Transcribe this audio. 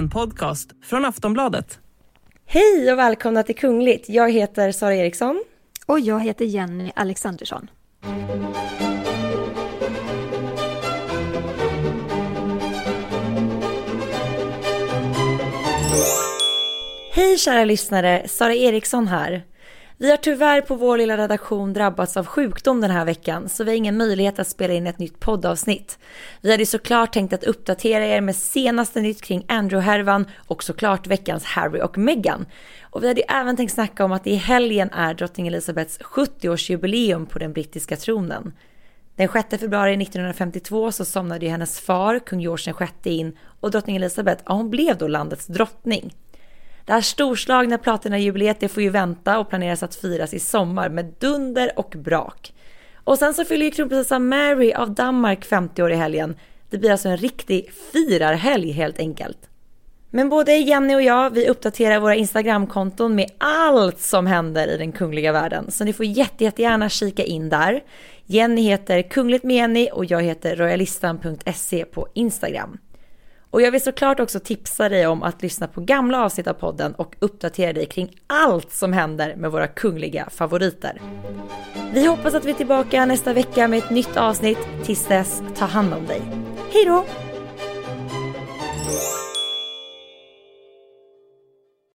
En podcast från Aftonbladet. Hej och välkomna till Kungligt. Jag heter Sara Eriksson. Och jag heter Jenny Alexandersson. Hej kära lyssnare, Sara Eriksson här. Vi har tyvärr på vår lilla redaktion drabbats av sjukdom den här veckan så vi har ingen möjlighet att spela in ett nytt poddavsnitt. Vi hade såklart tänkt att uppdatera er med senaste nytt kring Andrew-härvan och såklart veckans Harry och Meghan. Och vi hade även tänkt snacka om att i helgen är drottning Elizabeths 70-årsjubileum på den brittiska tronen. Den 6 februari 1952 så somnade ju hennes far, kung George VI in och drottning Elizabeth, ja, hon blev då landets drottning. Det här storslagna platinajubileet det får ju vänta och planeras att firas i sommar med dunder och brak. Och sen så fyller ju kronprinsessan Mary av Danmark 50 år i helgen. Det blir alltså en riktig firarhelg helt enkelt. Men både Jenny och jag, vi uppdaterar våra Instagramkonton med allt som händer i den kungliga världen. Så ni får jätte, jättegärna kika in där. Jenny heter Kungligt med Jenny och jag heter royalistan.se på Instagram. Och jag vill såklart också tipsa dig om att lyssna på gamla avsnitt av podden och uppdatera dig kring allt som händer med våra kungliga favoriter. Vi hoppas att vi är tillbaka nästa vecka med ett nytt avsnitt. Tills dess, ta hand om dig. Hej då!